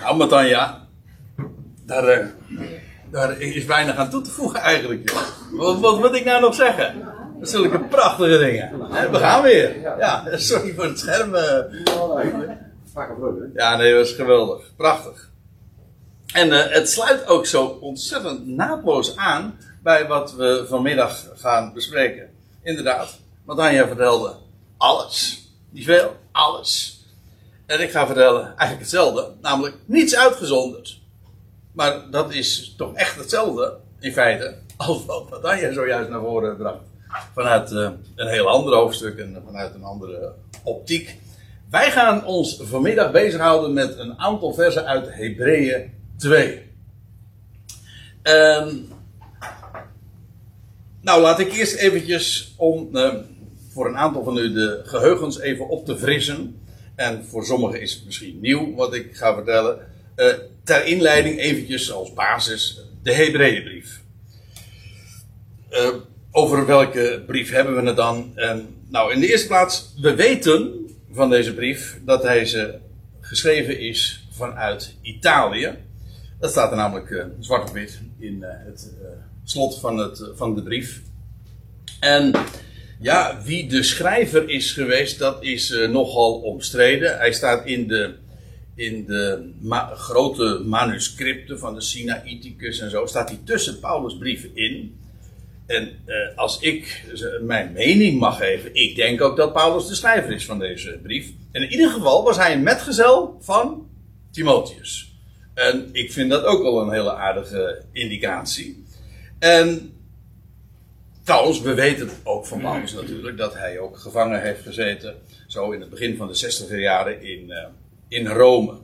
Nou, Matanja, daar, eh, daar is weinig aan toe te voegen eigenlijk. Wat, wat moet ik nou nog zeggen? Zulke prachtige dingen. We gaan weer. Ja, sorry voor het scherm. eh. Ja, nee, dat was geweldig. Prachtig. En eh, het sluit ook zo ontzettend naadloos aan bij wat we vanmiddag gaan bespreken. Inderdaad, wat vertelde. Alles. Niet veel, alles. En ik ga vertellen eigenlijk hetzelfde, namelijk niets uitgezonderd. Maar dat is toch echt hetzelfde, in feite, als wat wat Anja zojuist naar voren bracht. Vanuit eh, een heel ander hoofdstuk en vanuit een andere optiek. Wij gaan ons vanmiddag bezighouden met een aantal versen uit Hebreeën 2. Ehm, nou, laat ik eerst eventjes om eh, voor een aantal van u de geheugens even op te frissen. En voor sommigen is het misschien nieuw wat ik ga vertellen. Eh, ter inleiding eventjes als basis de Hebreeënbrief. Eh, over welke brief hebben we het dan? Nou, in de eerste plaats, we weten van deze brief dat deze geschreven is vanuit Italië. Dat staat er namelijk eh, zwart op wit in het slot van, het, van de brief. En ja, wie de schrijver is geweest, dat is eh, nogal omstreden. Hij staat in de, in de grote manuscripten van de Sinaiticus en zo, staat hij tussen Paulus' brieven in. En eh, als ik z- mijn mening mag geven, ik denk ook dat Paulus de schrijver is van deze brief. En in ieder geval was hij een metgezel van Timotheus. En ik vind dat ook wel een hele aardige indicatie. En trouwens, we weten ook van Paulus natuurlijk dat hij ook gevangen heeft gezeten. Zo in het begin van de 60 jaren in, eh, in Rome.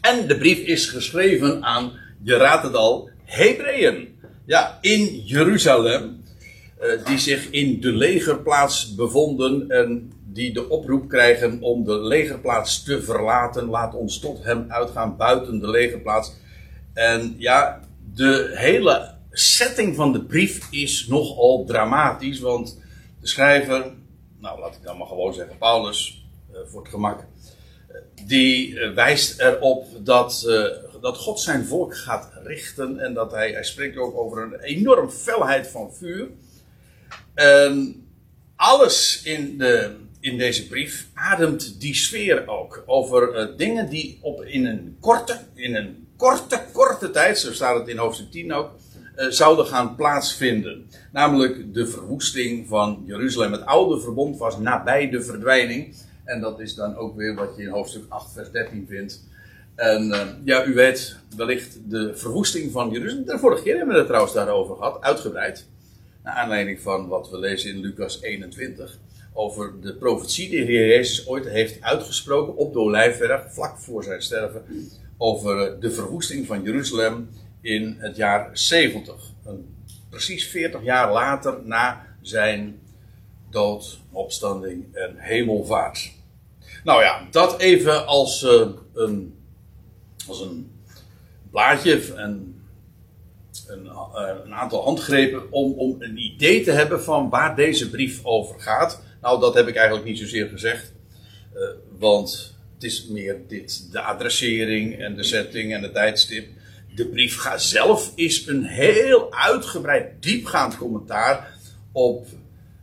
En de brief is geschreven aan, je raadt het al, Hebreeën. Ja, in Jeruzalem. eh, die zich in de legerplaats bevonden en die de oproep krijgen om de legerplaats te verlaten. Laat ons tot hem uitgaan buiten de legerplaats. En ja, de hele setting van de brief is nogal dramatisch, want de schrijver, nou laat ik dan maar gewoon zeggen, Paulus, eh, voor het gemak, eh, die eh, wijst erop dat, dat God zijn volk gaat richten en dat hij, hij spreekt ook over een enorm felheid van vuur. Alles in, de, in deze brief ademt die sfeer ook. Over dingen die op, in een korte, in een korte, korte tijd, zo staat het in hoofdstuk 10 ook, zouden gaan plaatsvinden. Namelijk de verwoesting van Jeruzalem. Het oude verbond was nabij de verdwijning. En dat is dan ook weer wat je in hoofdstuk 8, vers 13 vindt. En eh, ja, u weet wellicht de verwoesting van Jeruzalem. De vorige keer hebben we het trouwens daarover gehad, uitgebreid. Naar aanleiding van wat we lezen in Lucas 21. Over de profetie die de Heer Jezus ooit heeft uitgesproken op de Olijfberg, vlak voor zijn sterven. Over eh, de verwoesting van Jeruzalem in het jaar 70. Een, precies 40 jaar later na zijn dood, opstanding en hemelvaart. Nou ja, dat even als, eh, een, als een blaadje en een, eh, een aantal handgrepen om, om een idee te hebben van waar deze brief over gaat. Nou, dat heb ik eigenlijk niet zozeer gezegd, eh, want het is meer dit, de adressering en de setting en de tijdstip. De brief zelf is een heel uitgebreid, diepgaand commentaar op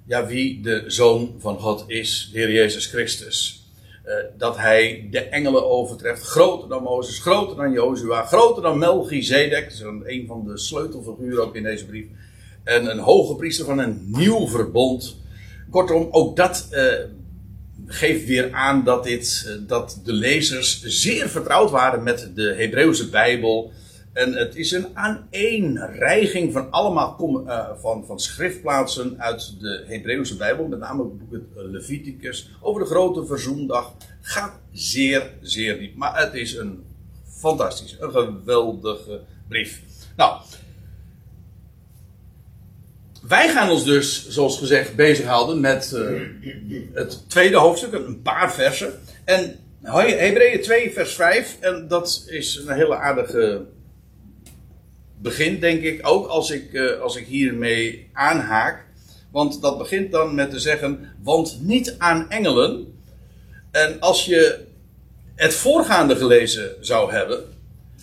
ja, wie de Zoon van God is, de Heer Jezus Christus. Eh, dat hij de engelen overtreft, groter dan Mozes, groter dan Jozua, groter dan Melchizedek, een van de sleutelfiguren ook in deze brief. En een hoge priester van een nieuw verbond. Kortom, ook dat eh, geeft weer aan dat, dit, eh, dat de lezers zeer vertrouwd waren met de Hebreeuwse Bijbel. En het is een aaneenreiging van allemaal com- eh, van, van schriftplaatsen uit de Hebreeuwse Bijbel. Met name het boek het Leviticus over de grote verzoendag. Gaat zeer, zeer diep. Maar het is een fantastisch, een geweldige brief. Nou, wij gaan ons dus, zoals gezegd, bezighouden met eh, het tweede hoofdstuk, een paar versen. En Hebreeën 2, vers 5, en dat is een hele aardige begin, denk ik, ook als ik, eh, als ik hiermee aanhaak. Want dat begint dan met te zeggen, want niet aan engelen. En als je het voorgaande gelezen zou hebben,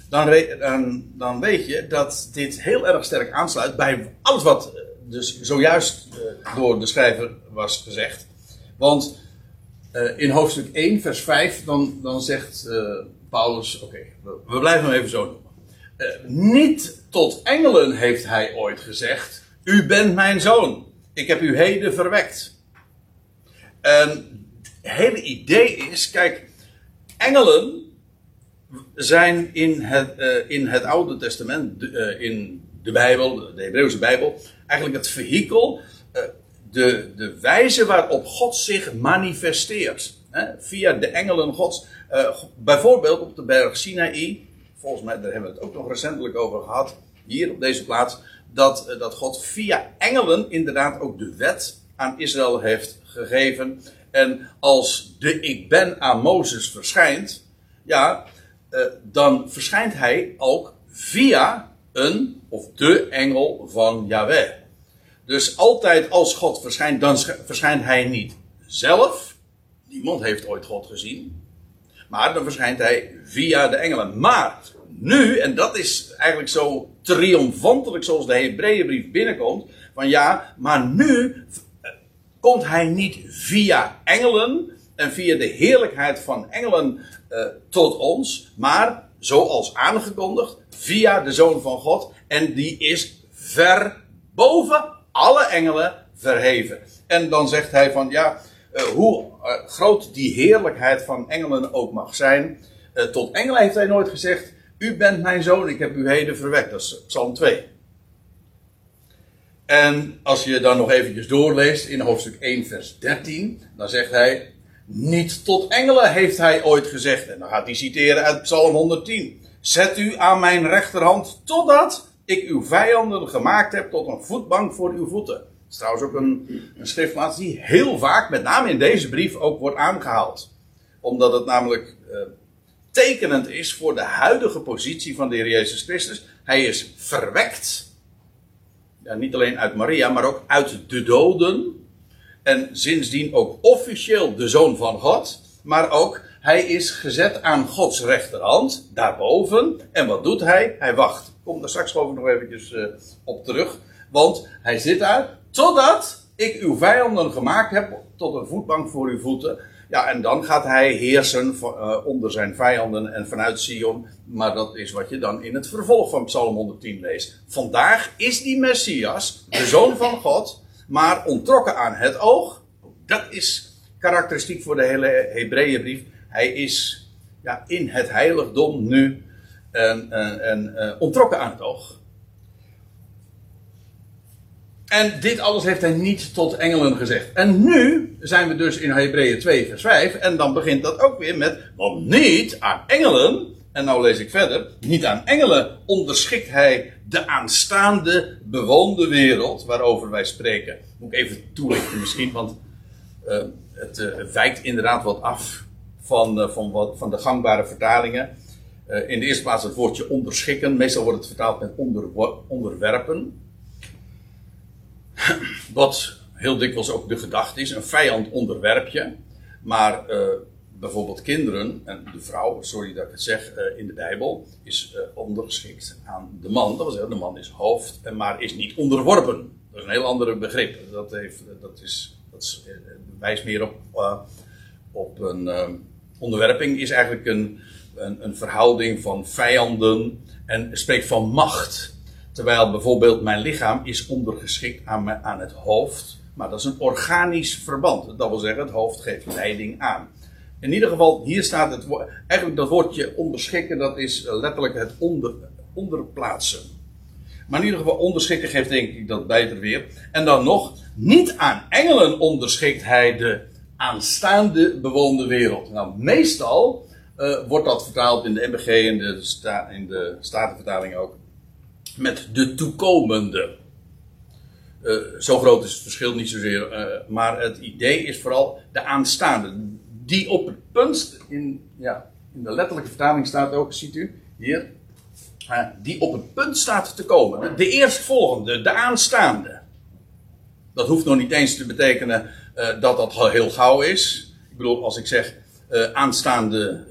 dan, dan, dan, weet je dat dit heel erg sterk aansluit bij alles wat eh, dus zojuist uh, door de schrijver was gezegd. Want in hoofdstuk 1, vers 5, dan, dan zegt Paulus: Oké, we, we, blijven hem even zo noemen. niet tot engelen heeft hij ooit gezegd: U bent mijn zoon. Ik heb u heden verwekt. Het hele idee is: kijk, engelen zijn in het, uh, in het Oude Testament, uh, in de Bijbel, de Hebreeuwse Bijbel, eigenlijk het vehikel, uh, de, de wijze waarop God zich manifesteert. Hè, via de engelen Gods. bijvoorbeeld op de berg Sinaï, volgens mij, daar hebben we het ook nog recentelijk over gehad, hier op deze plaats, dat, dat God via engelen inderdaad ook de wet aan Israël heeft gegeven. En als de ik ben aan Mozes verschijnt, ja, uh, dan verschijnt hij ook via een of de engel van Yahweh. Dus altijd als God verschijnt, dan verschijnt hij niet zelf. Niemand heeft ooit God gezien. Maar dan verschijnt hij via de engelen. Maar nu, en dat is eigenlijk zo triomfantelijk zoals de Hebreeënbrief binnenkomt. Van ja, maar nu komt hij niet via engelen en via de heerlijkheid van engelen uh, tot ons, maar zoals aangekondigd, via de Zoon van God. En die is ver boven alle engelen verheven. En dan zegt hij van ja, uh, hoe groot die heerlijkheid van engelen ook mag zijn. tot engelen heeft hij nooit gezegd: U bent mijn zoon, ik heb u heden verwekt. Dat is Psalm 2. En als je dan nog eventjes doorleest in hoofdstuk 1, vers 13, dan zegt hij: Niet tot engelen heeft hij ooit gezegd. En dan gaat hij citeren uit Psalm 110. Zet u aan mijn rechterhand totdat ik uw vijanden gemaakt heb tot een voetbank voor uw voeten. Dat is trouwens ook een, een die heel vaak, met name in deze brief, ook wordt aangehaald. Omdat het namelijk uh, tekenend is voor de huidige positie van de Heer Jezus Christus. Hij is verwekt niet alleen uit Maria, maar ook uit de doden. En sindsdien ook officieel de zoon van God. Maar ook, hij is gezet aan Gods rechterhand, daarboven. En wat doet hij? Hij wacht. Kom daar straks ik nog eventjes uh, op terug. Want hij zit daar totdat ik uw vijanden gemaakt heb tot een voetbank voor uw voeten. Ja, en dan gaat hij heersen uh, onder zijn vijanden en vanuit Sion. Maar dat is wat je dan in het vervolg van Psalm 110 leest. Vandaag is die Messias, de zoon van God, maar ontrokken aan het oog. Dat is karakteristiek voor de hele Hebreeënbrief. Hij is ja, in het heiligdom nu en, en, en uh, ontrokken aan het oog. En dit alles heeft hij niet tot engelen gezegd. En nu zijn we dus in Hebreeën 2, vers 5. En dan begint dat ook weer met. Want niet aan engelen. En nou lees ik verder. Niet aan engelen onderschikt hij de aanstaande bewoonde wereld. waarover wij spreken. Moet ik even toelichten misschien, want. Uh, het uh, wijkt inderdaad wat af van, uh, van, wat, van de gangbare vertalingen. in de eerste plaats het woordje onderschikken. Meestal wordt het vertaald met onder, onderwerpen. Wat heel dikwijls ook de gedachte is: een vijand onderwerp je. Maar uh, bijvoorbeeld kinderen, en de vrouw, sorry dat ik het zeg, uh, in de Bijbel, is uh, ondergeschikt aan de man. Dat wil zeggen, de man is hoofd, maar is niet onderworpen. Dat is een heel ander begrip. Dat, heeft, dat, is, dat is, wijst meer op, op een onderwerping, is eigenlijk een, een, een verhouding van vijanden en spreekt van macht. Terwijl bijvoorbeeld mijn lichaam is ondergeschikt aan, me, aan het hoofd. Maar dat is een organisch verband. Dat wil zeggen, het hoofd geeft leiding aan. In ieder geval, hier staat het woord. Eigenlijk dat woordje onderschikken, dat is letterlijk het onder, onderplaatsen. Maar in ieder geval, onderschikken geeft denk ik dat beter weer. En dan nog, niet aan engelen onderschikt hij de aanstaande bewoonde wereld. Nou, meestal uh, wordt dat vertaald in de MBG en de, sta, in de Statenvertaling ook met de toekomende. Uh, zo groot is het verschil niet zozeer, uh, maar het idee is vooral de aanstaande. Die op het punt, in, ja, in de letterlijke vertaling staat ook, ziet u hier, uh, die op het punt staat te komen. De eerstvolgende, de aanstaande. Dat hoeft nog niet eens te betekenen dat dat heel gauw is. Ik bedoel, als ik zeg aanstaande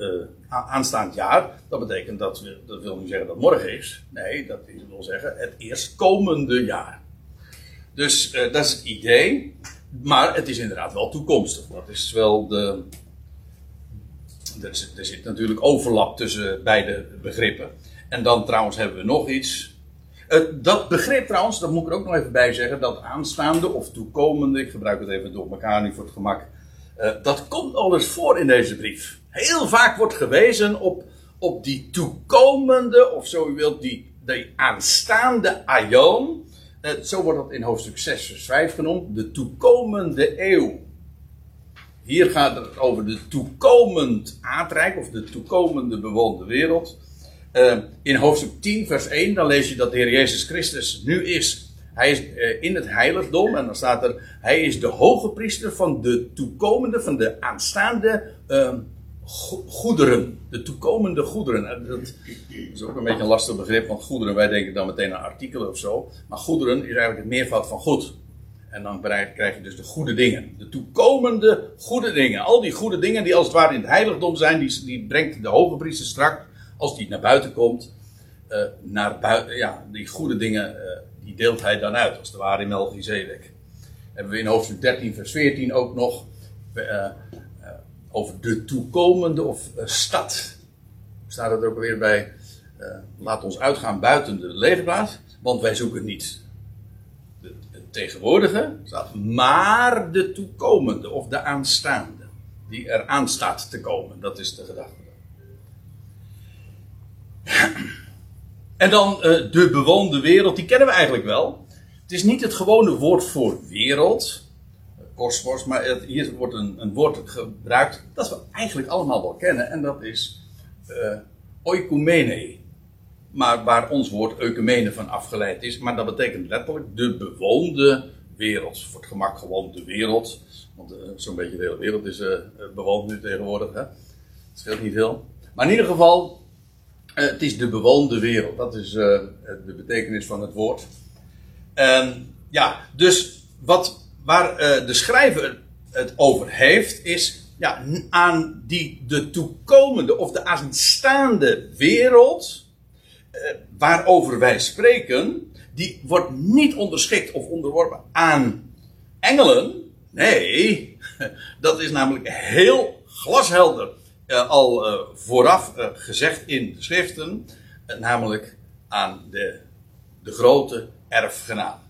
aanstaand jaar. Dat betekent dat, we, dat wil niet zeggen dat morgen is. Nee, dat wil zeggen het eerstkomende jaar. Dus uh, dat is het idee. Maar het is inderdaad wel toekomstig. Dat is wel de. Er zit, er zit natuurlijk overlap tussen beide begrippen. En dan trouwens hebben we nog iets. Dat begrip trouwens, dat moet ik er ook nog even bij zeggen, dat aanstaande of toekomende, ik gebruik het even door elkaar nu voor het gemak, uh, dat komt al eens voor in deze brief. Heel vaak wordt gewezen op, op die toekomende, of zo u wilt, die, die aanstaande aion. Uh, zo wordt dat in hoofdstuk 6 vers 5 genoemd, de toekomende eeuw. Hier gaat het over de toekomend aardrijk, of de toekomende bewoonde wereld. Uh, in hoofdstuk 10, vers 1, dan lees je dat de Heer Jezus Christus nu is. Hij is uh, in het heiligdom en dan staat er, hij is de hoge priester van de toekomende, van de aanstaande uh, goederen. De toekomende goederen. Dat is ook een beetje een lastig begrip, want goederen, wij denken dan meteen aan artikelen of zo. Maar goederen is eigenlijk het meervoud van goed. En dan krijg je dus de goede dingen. De toekomende goede dingen. Al die goede dingen die als het ware in het heiligdom zijn, die, die brengt de hoge priester strak als die naar buiten komt, uh, naar buiten, ja, die goede dingen, uh, die deelt hij dan uit, als de ware in Melchizedek. Hebben we in hoofdstuk 13, vers 14 ook nog uh, over de toekomende of stad. Staat het ook weer bij, laat ons uitgaan buiten de legerplaats, want wij zoeken niet de, de tegenwoordige, staat, maar de toekomende of de aanstaande, die er aan staat te komen. Dat is de gedachte. En dan uh, de bewoonde wereld, die kennen we eigenlijk wel. Het is niet het gewone woord voor wereld, kosmos, maar hier wordt een, een, woord gebruikt dat we eigenlijk allemaal wel kennen. En dat is uh, oikumene. Maar waar ons woord eumene van afgeleid is. Maar dat betekent letterlijk de bewoonde wereld. Voor het gemak gewoon de wereld. Want uh, zo'n beetje de hele wereld is bewoond nu tegenwoordig. Het scheelt niet veel. Maar in ieder geval, het is de bewoonde wereld. Dat is de betekenis van het woord. Ja, dus wat, waar uh, de schrijver het over heeft, is ja, aan die de toekomende of de aanstaande wereld, waarover wij spreken, die wordt niet onderschikt of onderworpen aan engelen. Nee, dat is namelijk heel glashelder uh, al vooraf gezegd in de schriften, namelijk aan de, de grote erfgenaam.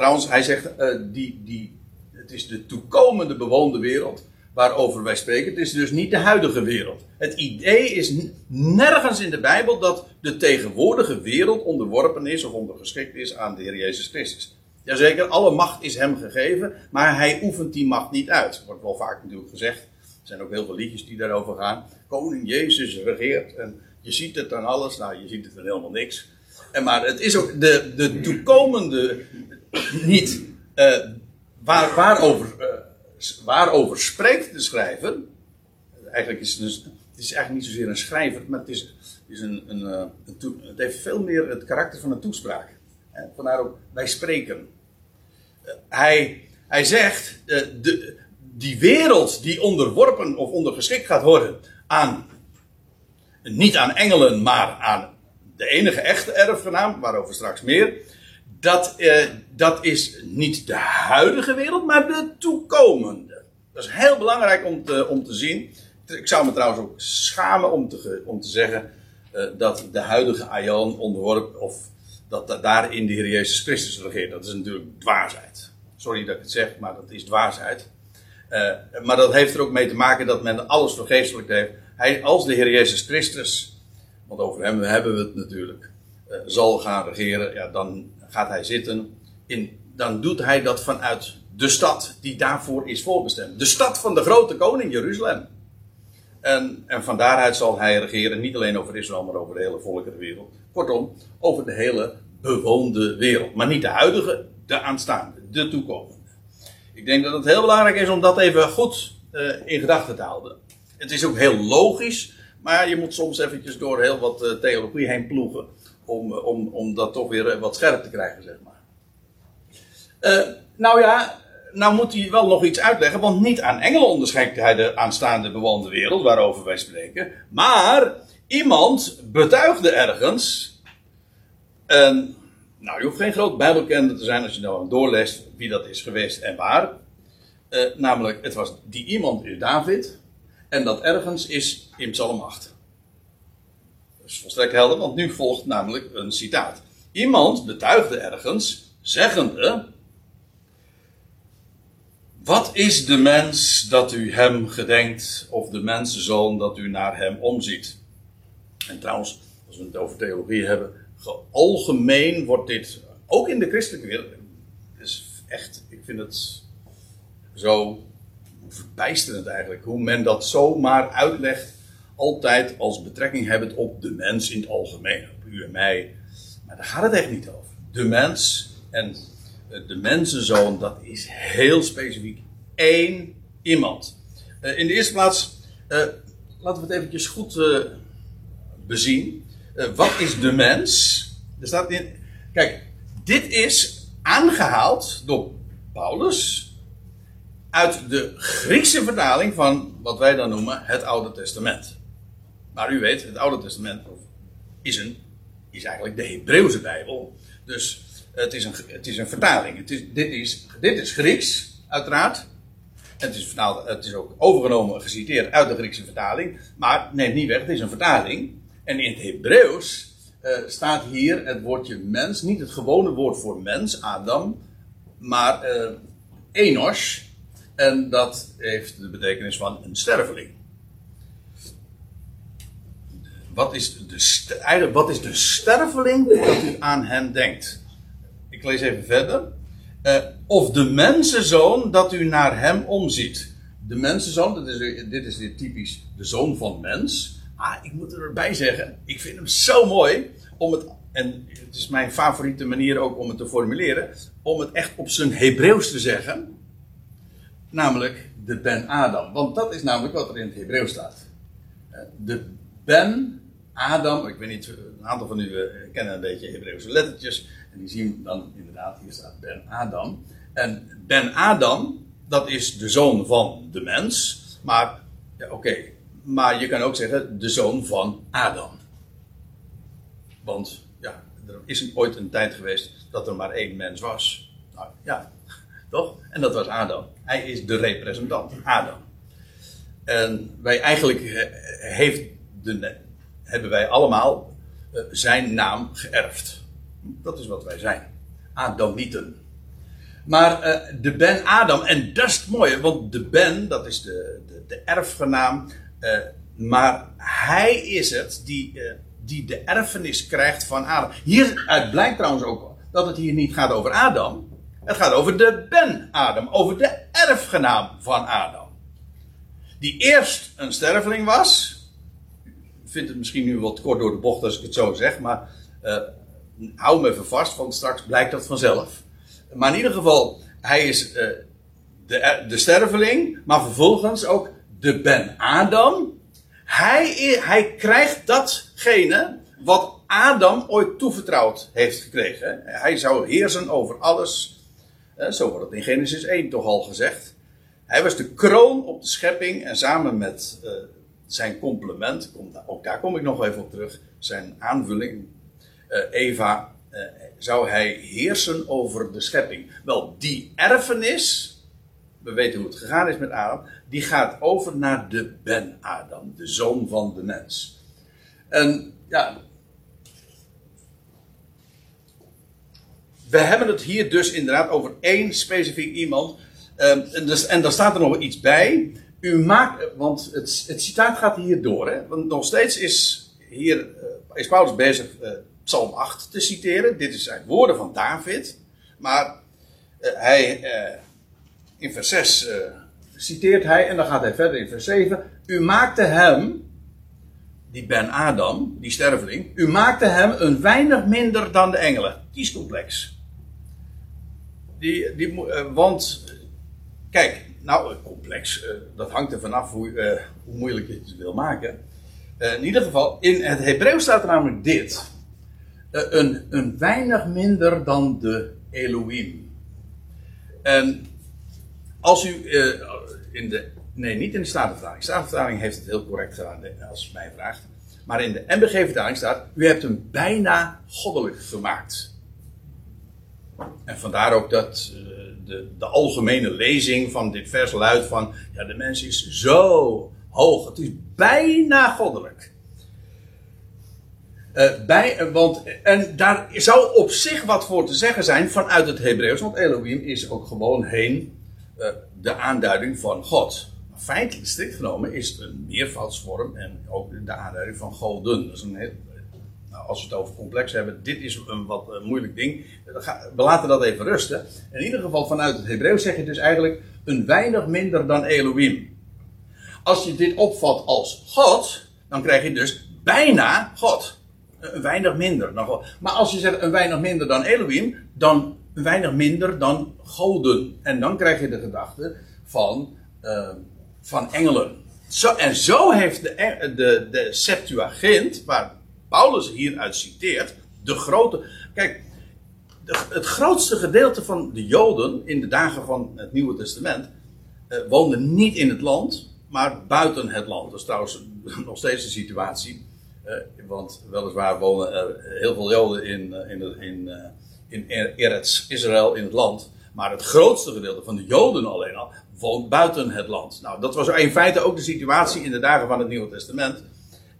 Trouwens, hij zegt, die, die, het is de toekomende bewoonde wereld waarover wij spreken. Het is dus niet de huidige wereld. Het idee is nergens in de Bijbel dat de tegenwoordige wereld onderworpen is of ondergeschikt is aan de Heer Jezus Christus. Jazeker, alle macht is hem gegeven, maar hij oefent die macht niet uit. Wordt wel vaak natuurlijk gezegd zijn ook heel veel liedjes die daarover gaan. Koning Jezus regeert. En je ziet het aan alles. Nou, je ziet het aan helemaal niks. En maar het is ook de, de toekomende. Niet. Uh, waar, waarover, uh, waarover spreekt de schrijver. Eigenlijk is het dus. Het is eigenlijk niet zozeer een schrijver, maar het, is, is een, een, uh, een het heeft veel meer het karakter van een toespraak. En vandaar ook, wij spreken. hij, hij zegt, de, die wereld die onderworpen of ondergeschikt gaat worden aan, niet aan engelen, maar aan de enige echte erfgenaam, waarover straks meer, dat, eh, dat is niet de huidige wereld, maar de toekomende. Dat is heel belangrijk om te, om te zien. Ik zou me trouwens ook schamen om te, om te zeggen uh, dat de huidige Aion onderworpen, of dat daarin de Heer Jezus Christus regeert. Dat is natuurlijk dwaasheid. Sorry dat ik het zeg, maar dat is dwaasheid. Uh, maar dat heeft er ook mee te maken dat men alles vergeestelijk heeft. Hij, als de Heer Jezus Christus, want over hem hebben we het natuurlijk, zal gaan regeren, ja, dan gaat hij zitten. In, dan doet hij dat vanuit de stad die daarvoor is voorbestemd. De stad van de grote koning, Jeruzalem. En, en van daaruit zal hij regeren, niet alleen over Israël, maar over de hele volkerenwereld. Kortom, over de hele bewoonde wereld. Maar niet de huidige, de aanstaande, de toekomende. Ik denk dat het heel belangrijk is om dat even goed uh, in gedachten te houden. Het is ook heel logisch, maar je moet soms eventjes door heel wat uh, theologie heen ploegen. Om, om, om dat toch weer wat scherp te krijgen, zeg maar. Uh, nou ja, nou moet hij wel nog iets uitleggen, want niet aan engelen onderscheidt hij de aanstaande bewande wereld waarover wij spreken. Maar iemand betuigde ergens. En, nou, je hoeft geen groot bijbelkender te zijn als je nou doorleest wie dat is geweest en waar. Eh, namelijk, het was die iemand is David. En dat ergens is in Psalm 8. Is volstrekt helder, want nu volgt namelijk een citaat. Iemand betuigde ergens, zeggende. Wat is de mens dat u hem gedenkt, of de mensenzoon dat u naar hem omziet? En trouwens, als we het over theologie hebben, algemeen wordt dit, ook in de christelijke wereld, is echt, ik vind het zo verbijsterend eigenlijk, hoe men dat zomaar uitlegt, altijd als betrekking hebben op de mens in het algemeen, op u en mij. Maar daar gaat het echt niet over. De mens en de mensenzoon, dat is heel specifiek één iemand. Eh, in de eerste plaats, uh, laten we het eventjes goed bezien. wat is de mens? Er staat in. Kijk, dit is aangehaald door Paulus uit de Griekse vertaling van wat wij dan noemen het Oude Testament. Maar u weet, het Oude Testament is, een, is eigenlijk de Hebreeuwse Bijbel. Dus het is een, het is een vertaling. Het is, dit, is, dit is Grieks, uiteraard. Het is, het is ook overgenomen, geciteerd uit de Griekse vertaling. Maar neemt niet weg, het is een vertaling. En in het Hebreeuws uh, staat hier het woordje mens, niet het gewone woord voor mens, Adam, maar uh, enos. En dat heeft de betekenis van een sterveling. Wat is de, wat is de sterveling dat u aan hem denkt? Ik lees even verder. Uh, of de mensenzoon dat u naar hem omziet. De mensenzoon, dit is, dit is typisch de zoon van mens. Ah, ik moet erbij zeggen, ik vind hem zo mooi om het, en het is mijn favoriete manier ook om het te formuleren, om het echt op zijn Hebreeuws te zeggen. Namelijk de Ben Adam. Want dat is namelijk wat er in het Hebreeuws staat. Eh, de Ben Adam, ik weet niet, een aantal van u eh, kennen een beetje Hebreeuwse lettertjes. En die zien dan inderdaad, hier staat Ben Adam. En Ben Adam, dat is de zoon van de mens. Maar, ja, oké. Maar je kan ook zeggen de zoon van Adam. Want, ja, er is ooit een tijd geweest dat er maar één mens was. Nou, ja, toch? En dat was Adam. Hij is de representant, Adam. En wij eigenlijk eh, heeft de, hebben wij allemaal eh, zijn naam geërfd. Dat is wat wij zijn. Adamieten. Maar uh, de Ben Adam, en dat is het mooie, want de Ben, dat is de, de, de erfgenaam. Uh, maar hij is het die, die de erfenis krijgt van Adam. Hieruit blijkt trouwens ook dat het hier niet gaat over Adam. Het gaat over de Ben-Adam, over de erfgenaam van Adam. Die eerst een sterveling was. Vind het misschien nu wat kort door de bocht als ik het zo zeg, maar uh, hou me even vast, want straks blijkt dat vanzelf. Maar in ieder geval, hij is uh, de, de sterveling, maar vervolgens ook de Ben-Adam. Hij, hij krijgt datgene wat Adam ooit toevertrouwd heeft gekregen. Hij zou heersen over alles zo wordt het in Genesis 1 toch al gezegd. Hij was de kroon op de schepping en samen met zijn complement, ook daar kom ik nog even op terug, zijn aanvulling, uh, Eva, uh, zou hij heersen over de schepping. Wel, die erfenis, we weten hoe het gegaan is met Adam, die gaat over naar de Ben-Adam, de zoon van de mens. En ja, we hebben het hier dus inderdaad over één specifiek iemand. Um, en, dus, en dan staat er nog iets bij. U maakt, want het, het citaat gaat hier door. Hè? Want nog steeds is hier uh, is Paulus bezig uh, Psalm 8 te citeren. Dit zijn woorden van David. Maar uh, hij, in vers 6 citeert hij en dan gaat hij verder in vers 7. U maakte hem, die Ben Adam, die sterveling, u maakte hem een weinig minder dan de engelen. Die, die, uh, want, kijk, nou, complex, uh, dat hangt er vanaf hoe, uh, hoe moeilijk je het wil maken. in ieder geval, in het Hebreeuws staat er namelijk dit: een, een weinig minder dan de Elohim. En als u in de. Nee, niet in de Statenvertaling. De heeft het heel correct gedaan, als u mij vraagt. Maar in de MBG-vertaling staat: U hebt hem bijna goddelijk gemaakt. En vandaar ook dat uh, de, de, algemene lezing van dit vers luidt: van ja, de mens is zo hoog. Het is bijna goddelijk. Uh, bij, want, en daar zou op zich wat voor te zeggen zijn vanuit het Hebreeuws, want Elohim is ook gewoon heen de aanduiding van God. Feitelijk, strikt genomen, is het een meervoudsvorm en ook de aanduiding van goden. Dat is een heel, als we het over complex hebben, dit is een wat uh, moeilijk ding. We laten dat even rusten. In ieder geval, vanuit het Hebreeuws zeg je dus eigenlijk een weinig minder dan Elohim. Als je dit opvat als God, dan krijg je dus bijna God. Een weinig minder dan God. Maar als je zegt een weinig minder dan Elohim, dan een weinig minder dan goden. En dan krijg je de gedachte van, uh, van engelen. Zo, en zo heeft de, de, de Septuagint, waar Paulus hieruit citeert, de grote. Kijk, het grootste gedeelte van de Joden in de dagen van het Nieuwe Testament woonde niet in het land, maar buiten het land. Dat is trouwens nog steeds de situatie. Uh, want weliswaar wonen er heel veel Joden in, in, in, in Eretz Israël, in het land. Maar het grootste gedeelte van de Joden alleen al woont buiten het land. Nou, dat was in feite ook de situatie in de dagen van het Nieuwe Testament.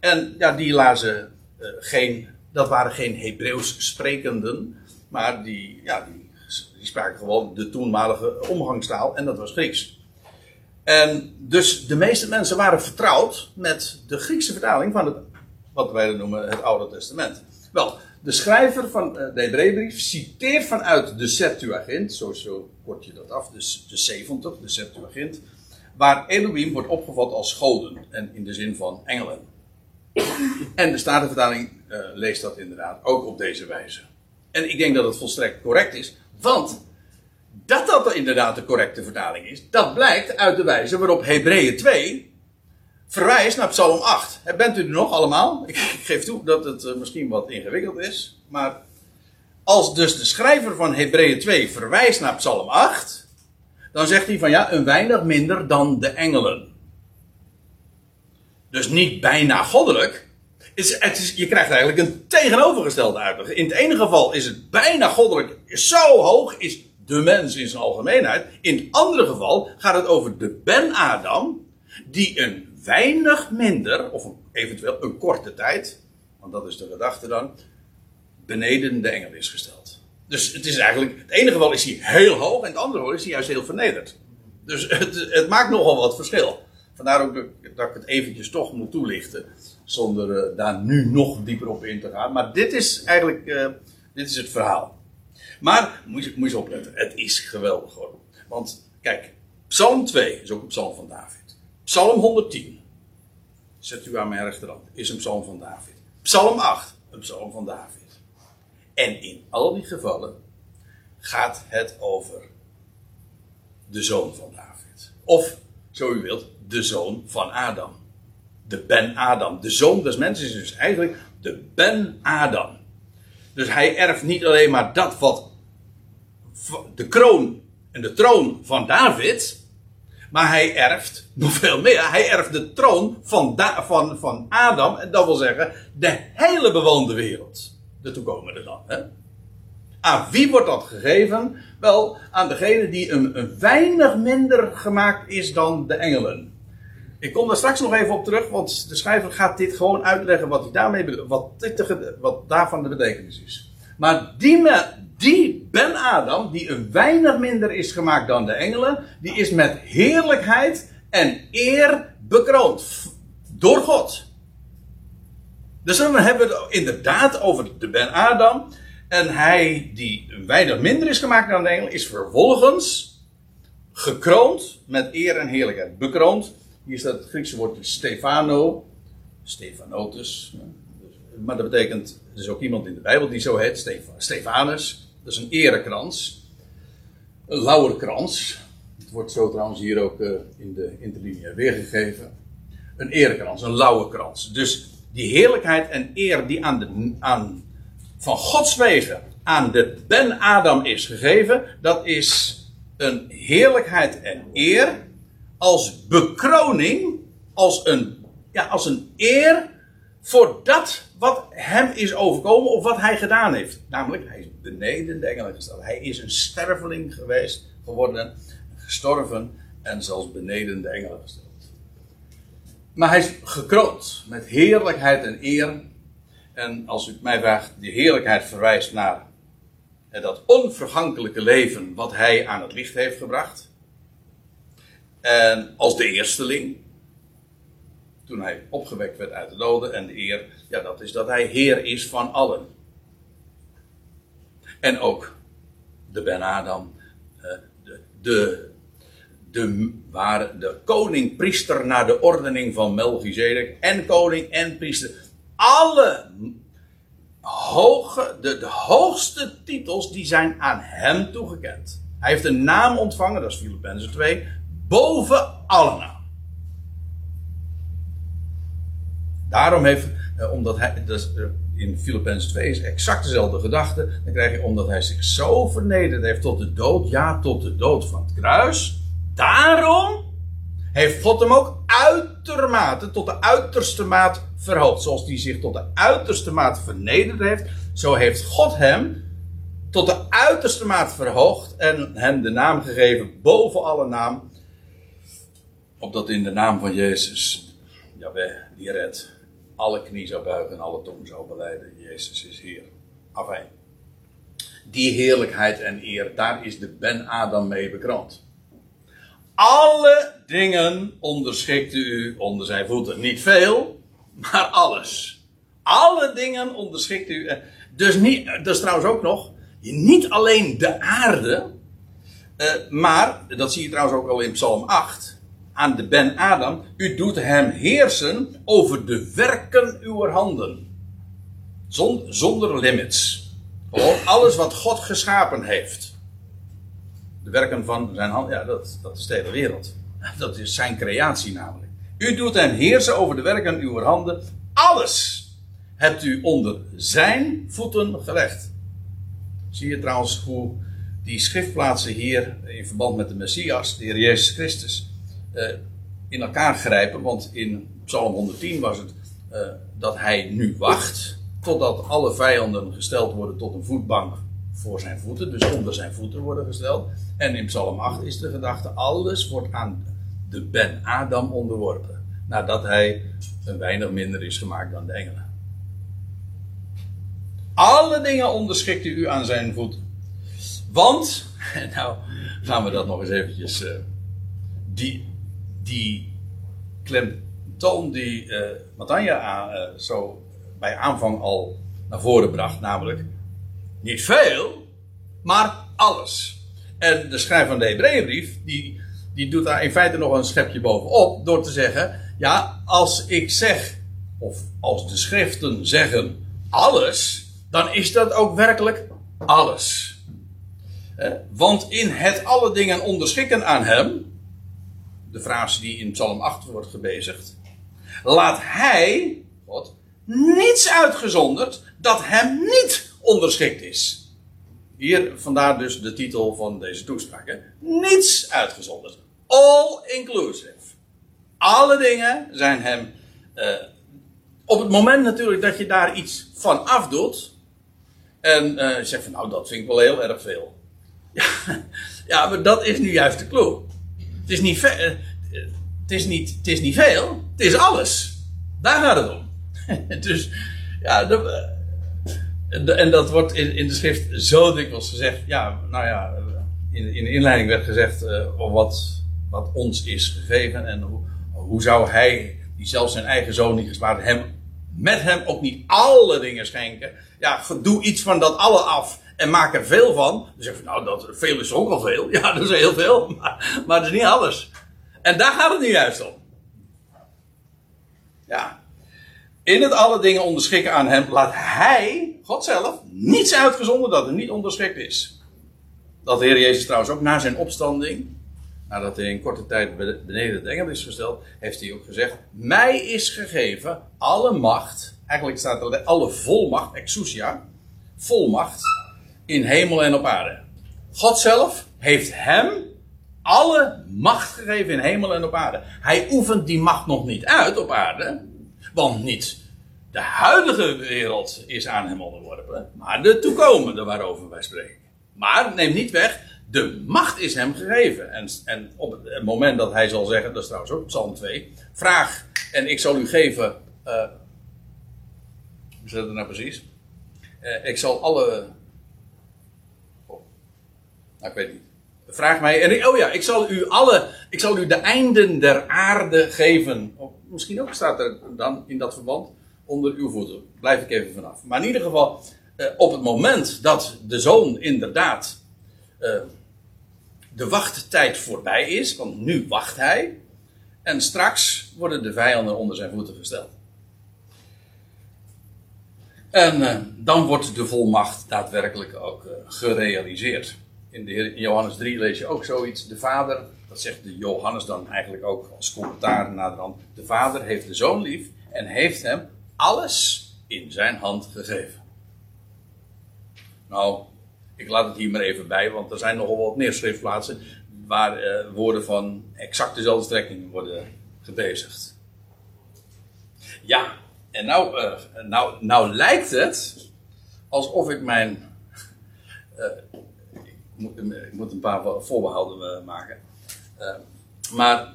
En ja, die lazen geen, dat waren geen Hebreeuws sprekenden, maar die, ja, die spraken gewoon de toenmalige omgangstaal en dat was Grieks. En dus de meeste mensen waren vertrouwd met de Griekse vertaling van het, wat wij noemen het Oude Testament. Wel, de schrijver van eh, de Hebreeënbrief citeert vanuit de Septuagint, zo, zo kort je dat af, dus de 70, de Septuagint, waar Elohim wordt opgevat als goden en in de zin van engelen. En de Statenvertaling uh, leest dat inderdaad ook op deze wijze. En ik denk dat het volstrekt correct is, want dat dat inderdaad de correcte vertaling is, dat blijkt uit de wijze waarop Hebreeën 2 verwijst naar Psalm 8. Bent u er nog allemaal? Ik, geef toe dat het uh, misschien wat ingewikkeld is, maar als dus de schrijver van Hebreeën 2 verwijst naar Psalm 8, dan zegt hij van ja, een weinig minder dan de engelen. Dus niet bijna goddelijk. Is, het is, je krijgt eigenlijk een tegenovergestelde uitleg. In het ene geval is het bijna goddelijk, zo hoog is de mens in zijn algemeenheid. In het andere geval gaat het over de Ben-Adam, die een weinig minder, of eventueel een korte tijd, want dat is de gedachte dan, beneden de engel is gesteld. Dus het is eigenlijk, het ene geval is hij heel hoog en het andere geval is hij juist heel vernederd. Dus het, het maakt nogal wat verschil. Vandaar ook dat ik het eventjes toch moet toelichten, zonder uh, daar nu nog dieper op in te gaan. Maar dit is eigenlijk, uh, dit is het verhaal. Maar, moet je, moet opletten, het is geweldig hoor. Want, kijk, Psalm 2 is ook een psalm van David. Psalm 110, zet u aan mijn rechterhand, is een psalm van David. Psalm 8, een psalm van David. En in al die gevallen gaat het over de zoon van David. Of, zo u wilt, de zoon van Adam. De Ben-Adam. De zoon des mensen is dus eigenlijk de Ben-Adam. Dus hij erft niet alleen maar dat wat de kroon en de troon van David. Maar hij erft nog veel meer. Hij erft de troon van, van, van Adam. En dat wil zeggen de hele bewoonde wereld. De toekomende dan. Hè? Aan wie wordt dat gegeven? Wel, aan degene die een, weinig minder gemaakt is dan de engelen. Ik kom daar straks nog even op terug, want de schrijver gaat dit gewoon uitleggen wat, hij daarmee wat, dit wat daarvan de betekenis is. Maar die, die Ben Adam, die een weinig minder is gemaakt dan de engelen, die is met heerlijkheid en eer bekroond. Door God. Dus dan hebben we het inderdaad over de Ben Adam. En hij die weinig minder is gemaakt dan de engelen, is vervolgens gekroond met eer en heerlijkheid. Bekroond hier staat het Griekse woord Stefano. Stefanotus. Maar dat betekent, er is ook iemand in de Bijbel die zo heet, Stefanus. Dat is een erekrans. Een lauwerkrans. Het wordt zo trouwens hier ook uh, in de interlineair weergegeven. Een erekrans, een lauwerkrans. Dus die heerlijkheid en eer die aan de, aan, van Gods wegen aan de Ben Adam is gegeven, dat is een heerlijkheid en eer als bekroning, als een, ja, als een eer voor dat wat hem is overkomen of wat hij gedaan heeft. Namelijk, hij is beneden de engelen gesteld. Hij is een sterveling geweest, geworden, gestorven en zelfs beneden de engelen gesteld. Maar hij is gekroond met heerlijkheid en eer. En als u mij vraagt, die heerlijkheid verwijst naar dat onvergankelijke leven wat hij aan het licht heeft gebracht. En als de eersteling, toen hij opgewekt werd uit de doden, en de eer, ja, dat is dat hij Heer is van allen. En ook de Ben Adam, eh, de, de, de, waar de koning-priester naar de ordening van Melchizedek, en koning en priester. Alle hoge, de, hoogste titels die zijn aan hem toegekend. Hij heeft een naam ontvangen, dat is Filippenzen 2, boven alle naam. Daarom heeft, eh, omdat hij, dus, in Filippenzen 2 is exact dezelfde gedachte. Dan krijg je, omdat hij zich zo vernederd heeft tot de dood, ja, tot de dood van het kruis. Daarom heeft God hem ook uitermate, tot de uiterste maat verhoogd. Zoals hij zich tot de uiterste maat vernederd heeft, zo heeft God hem tot de uiterste maat verhoogd en hem de naam gegeven boven alle naam. Opdat in de naam van Jezus, Jawel, die redt, alle knie zou buigen en alle tong zou beleiden. Jezus is Heer. Afijn. Die heerlijkheid en eer, daar is de Ben Adam mee bekroond. Alle dingen onderschikte u onder zijn voeten. Niet veel, maar alles. Alle dingen onderschikte u. Dus niet, dat is trouwens ook nog, niet alleen de aarde, eh, maar, dat zie je trouwens ook al in Psalm 8, aan de Ben Adam, u doet hem heersen over de werken uw handen. Zonder, zonder limits. Gewoon alles wat God geschapen heeft. De werken van zijn hand, ja, dat, dat is de hele wereld. Dat is zijn creatie namelijk. U doet hem heersen over de werken uw handen. Alles hebt u onder zijn voeten gelegd. Zie je trouwens hoe die schriftplaatsen hier in verband met de Messias, de Heer Jezus Christus, eh, in elkaar grijpen. Want in Psalm 110 was het uh, dat hij nu wacht totdat alle vijanden gesteld worden tot een voetbank voor zijn voeten, dus onder zijn voeten worden gesteld. En in Psalm 8 is de gedachte: alles wordt aan de Ben Adam onderworpen, nadat hij een weinig minder is gemaakt dan de engelen. Alle dingen onderschikt u aan zijn voeten. Want, nou gaan we dat nog eens eventjes, uh, die, die klemtoon die uh, Matanja uh, zo bij aanvang al naar voren bracht, namelijk niet veel, maar alles. En de schrijver van de Hebreeënbrief, die, die doet daar in feite nog een schepje bovenop door te zeggen, ja, als ik zeg, of als de schriften zeggen alles, dan is dat ook werkelijk alles. Want in het alle dingen onderschikken aan hem, de frase die in Psalm 8 wordt gebezigd, laat hij, God, niets uitgezonderd dat hem niet onderschikt is. Hier vandaar dus de titel van deze toespraak. Hè? Niets uitgezonderd. All inclusive. Alle dingen zijn hem. Uh, op het moment natuurlijk dat je daar iets van afdoet. En uh, zegt van nou dat vind ik wel heel erg veel. Ja, ja maar dat is nu juist de clue. Het is niet, uh, het is niet, het is niet veel. Het is alles. Daar gaat het om. dus ja, de, en dat wordt in, in, de schrift zo dikwijls gezegd. Ja, nou ja, in, in de inleiding werd gezegd uh, wat, wat ons is gegeven. En hoe, hoe zou hij, die zelfs zijn eigen zoon niet gespaard, hem, met hem ook niet alle dingen schenken. Ja, doe iets van dat alle af en maak er veel van. Dan zeg je, nou, dat, veel is ook wel veel. Ja, dat is heel veel, maar, maar dat is niet alles. En daar gaat het nu juist om. Ja, in het alle dingen onderschikken aan hem, laat hij, God zelf, niets uitgezonden dat er niet onderschikt is. Dat Heer Jezus trouwens ook na zijn opstanding, nadat hij in korte tijd beneden de engel is gesteld, heeft hij ook gezegd: Mij is gegeven alle macht, eigenlijk staat er alle volmacht, exousia, volmacht, in hemel en op aarde. God zelf heeft hem alle macht gegeven in hemel en op aarde. Hij oefent die macht nog niet uit op aarde, want niet de huidige wereld is aan hem onderworpen, maar de toekomende waarover wij spreken. Maar neem niet weg, de macht is hem gegeven. En, en op het moment dat hij zal zeggen, dat is trouwens ook Psalm 2, vraag en ik zal u geven. Uh, hoe zit het nou precies? Uh, ik zal alle. Oh, nou, ik weet niet. Vraag mij. En oh ja, ik zal u alle. Ik zal u de einden der aarde geven. Oh, misschien ook staat er dan in dat verband onder uw voeten. Blijf ik even vanaf. Maar in ieder geval, uh, op het moment dat de zoon inderdaad de wachttijd voorbij is, want nu wacht hij. En straks worden de vijanden onder zijn voeten gesteld. En uh, dan wordt de volmacht daadwerkelijk ook uh, gerealiseerd. In, de, in Johannes 3 lees je ook zoiets. De vader, dat zegt de Johannes dan eigenlijk ook als commentaar naderhand. De vader heeft de zoon lief en heeft hem alles in zijn hand gegeven. Nou, ik laat het hier maar even bij, want er zijn nogal wat meer schriftplaatsen waar uh, woorden van exact dezelfde strekking worden gebezigd. Ja, en nou, uh, nou, nou lijkt het alsof ik mijn. Uh, ik, moet, ik, moet, een paar voorbehouden maken. maar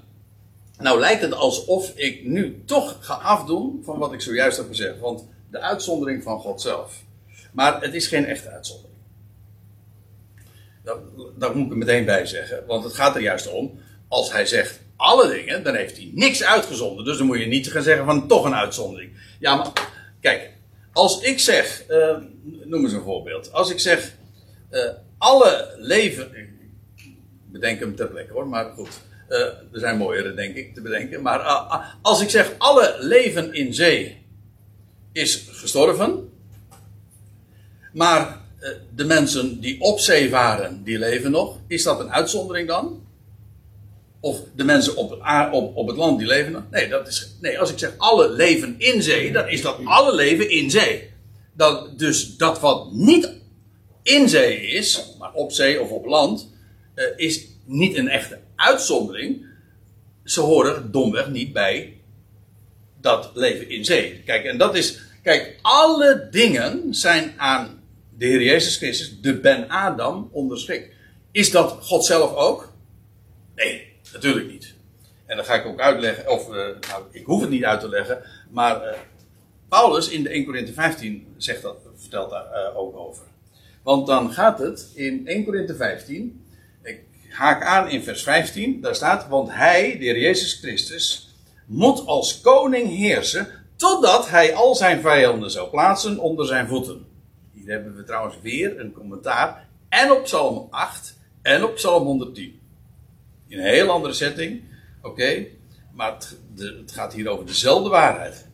nou lijkt het alsof ik nu toch ga afdoen van wat ik zojuist heb gezegd. Want de uitzondering van God zelf. Maar het is geen echte uitzondering. Dat, moet ik meteen bij zeggen. Want het gaat er juist om. Als hij zegt alle dingen, dan heeft hij niks uitgezonden. Dus dan moet je niet gaan zeggen van toch een uitzondering. Ja, maar kijk. Als ik zeg, uh, noem eens een voorbeeld. Als ik zeg, uh, alle leven. Ik bedenk hem ter plekke hoor, maar goed. Uh, er zijn mooiere, denk ik, te bedenken. Maar als ik zeg, alle leven in zee is gestorven. Maar eh, de mensen die op zee varen, die leven nog. Is dat een uitzondering dan? Of de mensen op, op, het land, die leven nog? Nee, dat is, nee, als ik zeg alle leven in zee, dan is dat alle leven in zee. Dat, dus dat wat niet in zee is, maar op zee of op land, uh, is niet een echte uitzondering. Ze horen domweg niet bij dat leven in zee. Kijk, en dat is. Kijk, alle dingen zijn aan de Heer Jezus Christus, de Ben Adam, onderschikt. Is dat God zelf ook? Nee, natuurlijk niet. En dan ga ik ook uitleggen, of uh, nou, ik hoef het niet uit te leggen, maar uh, Paulus in de 1 Corinthië 15 zegt dat, vertelt daar uh, ook over. Want dan gaat het in 1 Corinthië 15, ik haak aan in vers 15, daar staat, want hij, de Heer Jezus Christus, moet als koning heersen, totdat hij al zijn vijanden zou plaatsen onder zijn voeten. Hier hebben we trouwens weer een commentaar. En op Psalm 8 en op Psalm 110. In een heel andere setting. Oké. maar het, het, gaat hier over dezelfde waarheid.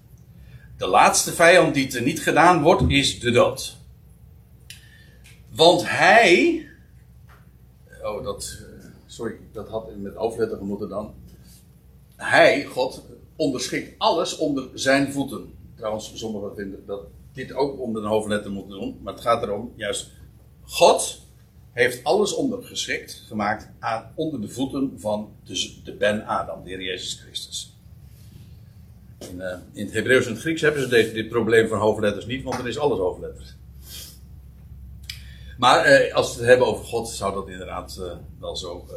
De laatste vijand die er niet gedaan wordt, is de dood. Want hij. Oh, dat. Sorry, dat had met hoofdletter moeten dan. Hij, God, onderschikt alles onder zijn voeten. Trouwens, sommigen vinden dat dit ook onder een hoofdletter moeten doen. Maar het gaat erom, juist, God heeft alles ondergeschikt gemaakt aan, onder de voeten van de, de Ben Adam, de Heer Jezus Christus. In, uh, in het Hebreeuws en het Grieks hebben ze dit, dit, probleem van hoofdletters niet, want er is alles hoofdletters. Maar uh, als we het hebben over God, zou dat inderdaad uh, wel zo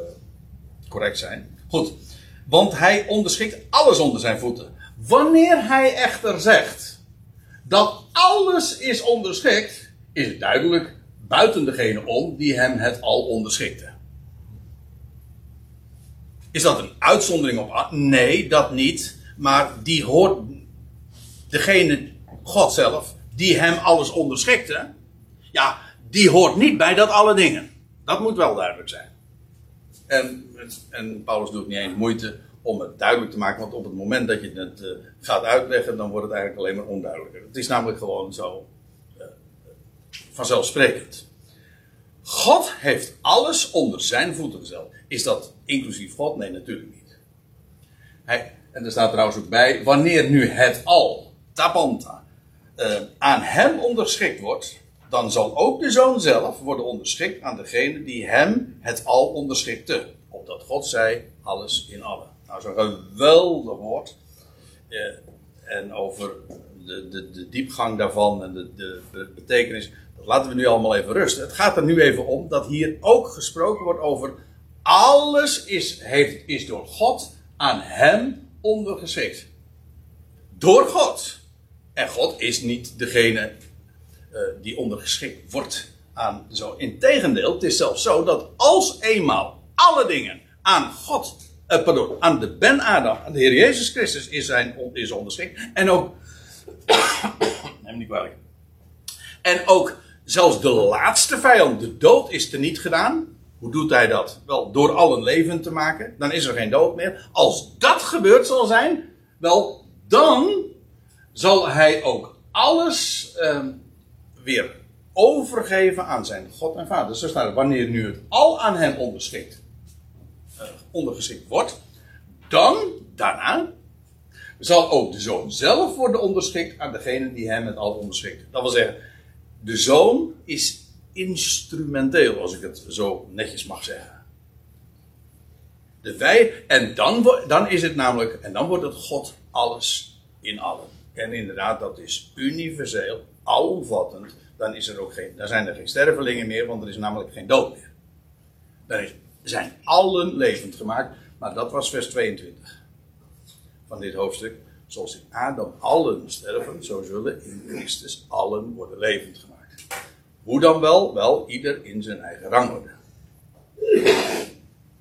correct zijn. Goed, want hij onderschikt alles onder zijn voeten. Wanneer hij echter zegt dat alles is onderschikt, is het duidelijk buiten degene om die hem het al onderschikte. Is dat een uitzondering op? Nee, dat niet. Maar die hoort degene, God zelf, die hem alles onderschikte. Ja, die hoort niet bij dat alle dingen. Dat moet wel duidelijk zijn. En, en Paulus doet niet eens moeite om het duidelijk te maken. Want op het moment dat je het uh, gaat uitleggen, dan wordt het eigenlijk alleen maar onduidelijker. Het is namelijk gewoon zo uh, vanzelfsprekend. God heeft alles onder zijn voeten gezet. Is dat inclusief God? Nee, natuurlijk niet. Hij, en er staat trouwens ook bij, wanneer nu het al, tapanta, uh, aan hem onderschikt wordt, dan zal ook de zoon zelf worden onderschikt aan degene die hem het al onderschikte. Opdat God zei, alles in allen. Nou, zo'n geweldig woord. Eh, en over de, de, de, diepgang daarvan en de, de, de, betekenis, dat laten we nu allemaal even rusten. Het gaat er nu even om dat hier ook gesproken wordt over alles is, heeft, is door God aan hem ondergeschikt. Door God. En God is niet degene uh, die ondergeschikt wordt aan zo. Integendeel, het is zelfs zo dat als eenmaal alle dingen aan God, uh, pardon, aan de Ben Adam, aan de Heer Jezus Christus is, zijn, is onderschikt. En ook, neem niet kwalijk. En ook zelfs de laatste vijand, de dood, is er niet gedaan. Hoe doet hij dat? Wel, door allen levend te maken. Dan is er geen dood meer. Als dat gebeurd zal zijn, wel, dan zal hij ook alles uh, weer overgeven aan zijn God en Vader. Zo staat wanneer nu het al aan hem onderschikt, uh, ondergeschikt wordt, dan, daarna, zal ook de zoon zelf worden onderschikt aan degene die hem het al onderschikt. Dat wil zeggen, de zoon is instrumenteel, als ik het zo netjes mag zeggen. De wij, en dan, dan is het namelijk, en dan wordt het God alles in allen. En inderdaad, dat is universeel, alomvattend. Dan, is er ook geen, dan zijn er geen stervelingen meer, want er is namelijk geen dood meer. Dan zijn allen levend gemaakt, maar dat was vers 22 van dit hoofdstuk. Zoals in Adam allen sterven, zo zullen in Christus allen worden levend gemaakt. Hoe dan wel? Wel, ieder in zijn eigen rangorde.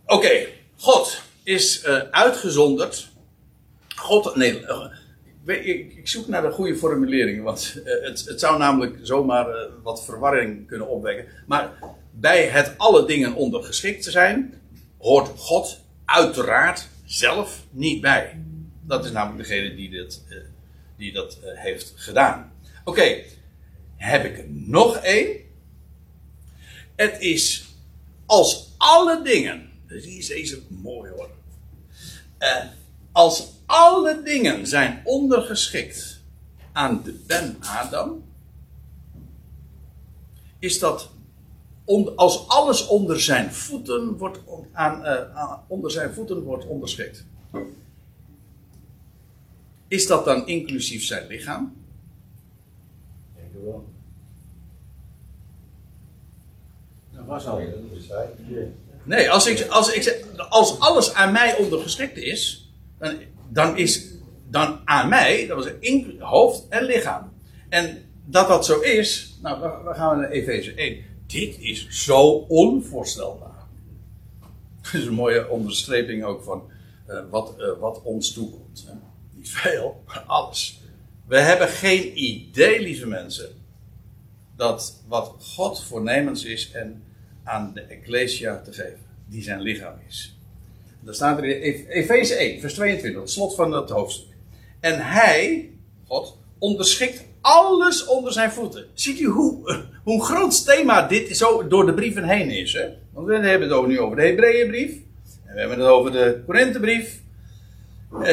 Oké, God is uh, uitgezonderd. God, nee, uh, ik, ik, zoek naar de goede formulering, want uh, het, het, zou namelijk zomaar wat verwarring kunnen opwekken. Maar bij het alle dingen ondergeschikt te zijn, hoort God uiteraard zelf niet bij. Dat is namelijk degene die, dit, die dat heeft gedaan. Oké, heb ik er nog één. Het is als alle dingen. Dus hier is deze mooi hoor. Als alle dingen zijn ondergeschikt aan de Ben Adam. Is dat als alles onder zijn voeten wordt, aan, uh, onder zijn voeten wordt onderschikt. Is dat dan inclusief zijn lichaam? Denk ik wel. Dat was al. Nee, als, ik, als, ik, als alles aan mij ondergeschikt is, dan, dan is dan aan mij, dat was in, hoofd en lichaam. En dat dat zo is, nou, dan gaan we naar Efeze 1. Dit is zo onvoorstelbaar. Dat is een mooie onderstreping ook van uh, wat, uh, wat ons toekomt. Hè? Niet veel, maar alles. We hebben geen idee, lieve mensen, dat wat God voornemens is en aan de Ecclesia te geven, die zijn lichaam is. Daar staat er in Efeze 1, vers 22, het slot van dat hoofdstuk. En hij, God, onderschikt alles onder zijn voeten. Ziet u hoe, hoe groot thema dit zo door de brieven heen is? Hè? Want we hebben het nu over de Hebreeënbrief. En we hebben het over de Korinthebrief.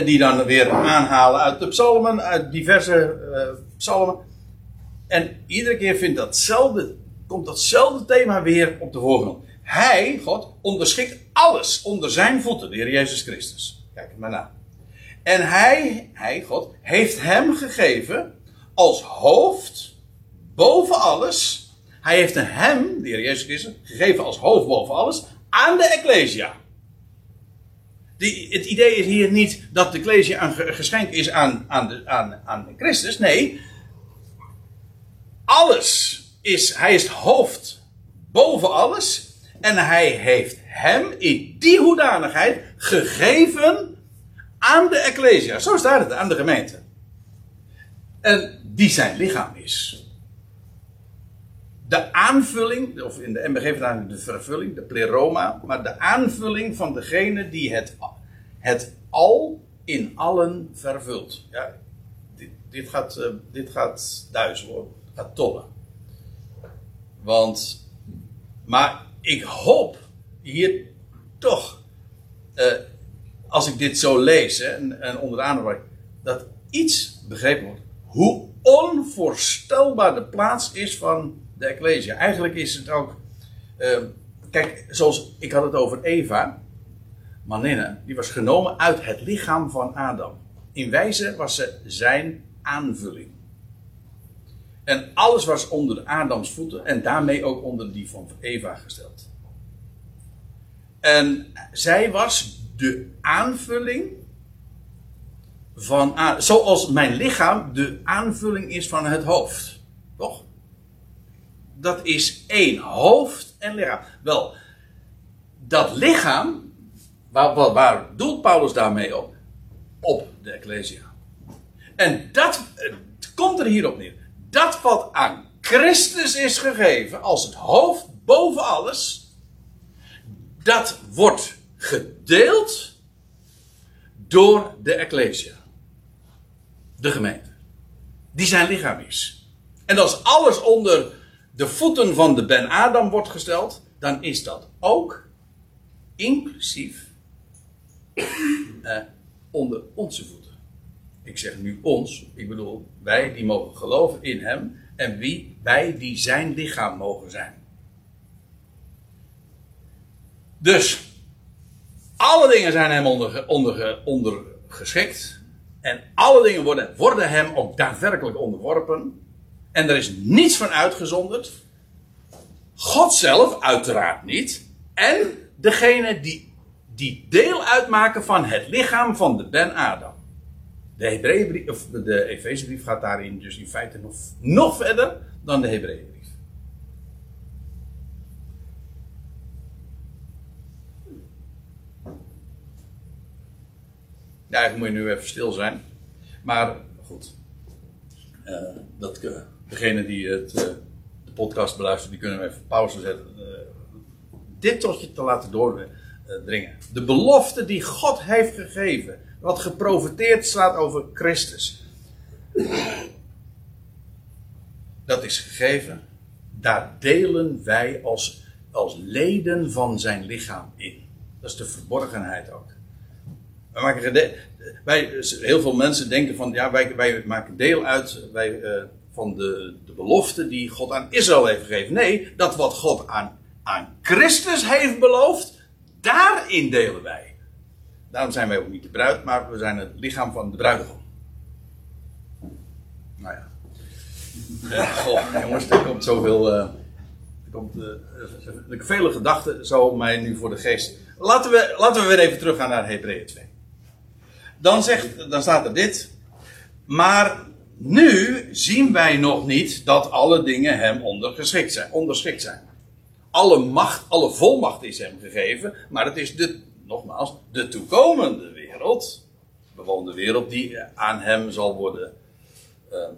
Die dan weer aanhalen uit de psalmen, uit diverse uh, psalmen. En iedere keer vindt datzelfde, komt datzelfde thema weer op de voorgrond. Hij, God, onderschikt alles onder zijn voeten, de Heer Jezus Christus. Kijk het maar na. En hij, hij, God, heeft hem gegeven als hoofd boven alles. Hij heeft hem, de Heer Jezus Christus, gegeven als hoofd boven alles aan de Ecclesia. Die, het idee is hier niet dat de Ecclesia een geschenk is aan, aan, de, aan, aan Christus. Nee, alles is, hij is het hoofd boven alles. En hij heeft hem in die hoedanigheid gegeven aan de Ecclesia. Zo staat het, aan de gemeente. En die zijn lichaam is. De aanvulling, of in de MBG vertaling de vervulling, de pleroma, maar de aanvulling van degene die het, het al in allen vervult. Ja, dit, dit gaat, uh, dit gaat gaat tollen. Want, maar ik hoop hier toch, uh, als ik dit zo lees hè, en, en onder de aandacht, dat iets begrepen wordt hoe onvoorstelbaar de plaats is van de Ecclesia. Eigenlijk is het ook. eh, kijk, zoals ik had het over Eva. Maninne, die was genomen uit het lichaam van Adam. In wijze was ze zijn aanvulling. En alles was onder Adams voeten en daarmee ook onder die van Eva gesteld. En zij was de aanvulling van. Zoals mijn lichaam de aanvulling is van het hoofd. Toch? Dat is één hoofd en lichaam. Wel, dat lichaam, waar, waar, waar doelt Paulus daarmee op? Op de Ecclesia. En dat eh, komt er hierop neer. Dat wat aan Christus is gegeven als het hoofd boven alles, dat wordt gedeeld door de Ecclesia. De gemeente. Die zijn lichaam is. En als alles onder de voeten van de Ben Adam wordt gesteld, dan is dat ook inclusief eh, onder onze voeten. Ik zeg nu ons, ik bedoel wij die mogen geloven in hem en wie wij die zijn lichaam mogen zijn. Dus alle dingen zijn hem onder, onder, ondergeschikt. En alle dingen worden, worden hem ook daadwerkelijk onderworpen. En er is niets van uitgezonderd. God zelf uiteraard niet. En degene die, die deel uitmaken van het lichaam van de Ben Adam. De, Hebreeënbrief- of de Efezebrief gaat daarin dus in feite nog, nog verder dan de Hebreeënbrief. Ja, eigenlijk moet nu even stil zijn. Maar goed. Eh, dat, eh, degene die het, eh, de podcast beluistert, die kunnen even pauze zetten. Dit tot je te laten doordringen. De belofte die God heeft gegeven. Wat geprofeteerd staat over Christus. Dat is gegeven. Daar delen wij als, als leden van zijn lichaam in. Dat is de verborgenheid ook. Wij maken wij, heel veel mensen denken van ja, wij, wij maken deel uit wij, eh, van de, de belofte die God aan Israël heeft gegeven. Nee, dat wat God aan, aan Christus heeft beloofd, daarin delen wij. Daarom zijn wij ook niet de bruid, maar we zijn het lichaam van de bruidegom. Nou ja. Goh, jongens, er komt zoveel. eh, er komt eh, vele gedachten zo mij nu voor de geest. Laten we, laten we weer even teruggaan naar Hebreeën 2. Dan, zegt, dan staat er dit. Maar nu zien wij nog niet dat alle dingen hem ondergeschikt zijn, onderschikt zijn. Alle macht, alle volmacht is hem gegeven, maar het is de, nogmaals, de toekomende wereld, bewoonde wereld, die aan hem zal worden eh,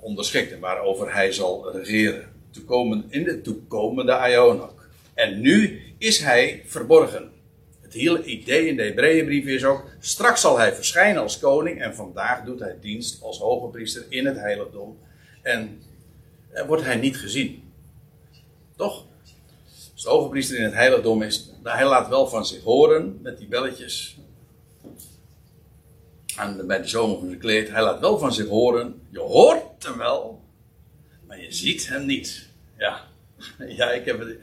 onderschikt en waarover hij zal regeren. Toekomen, in de toekomende aion ook. En nu is hij verborgen. Het hele idee in de Hebreeënbrief is ook: straks zal hij verschijnen als koning en vandaag doet hij dienst als hoge priester in het heiligdom. En eh, wordt hij niet gezien. Toch? De hoge priester in het heiligdom is, hij laat wel van zich horen met die belletjes. En bij de zomer van zijn kleed, hij laat wel van zich horen. Je hoort hem wel, maar je ziet hem niet. Ja, ja ik heb het.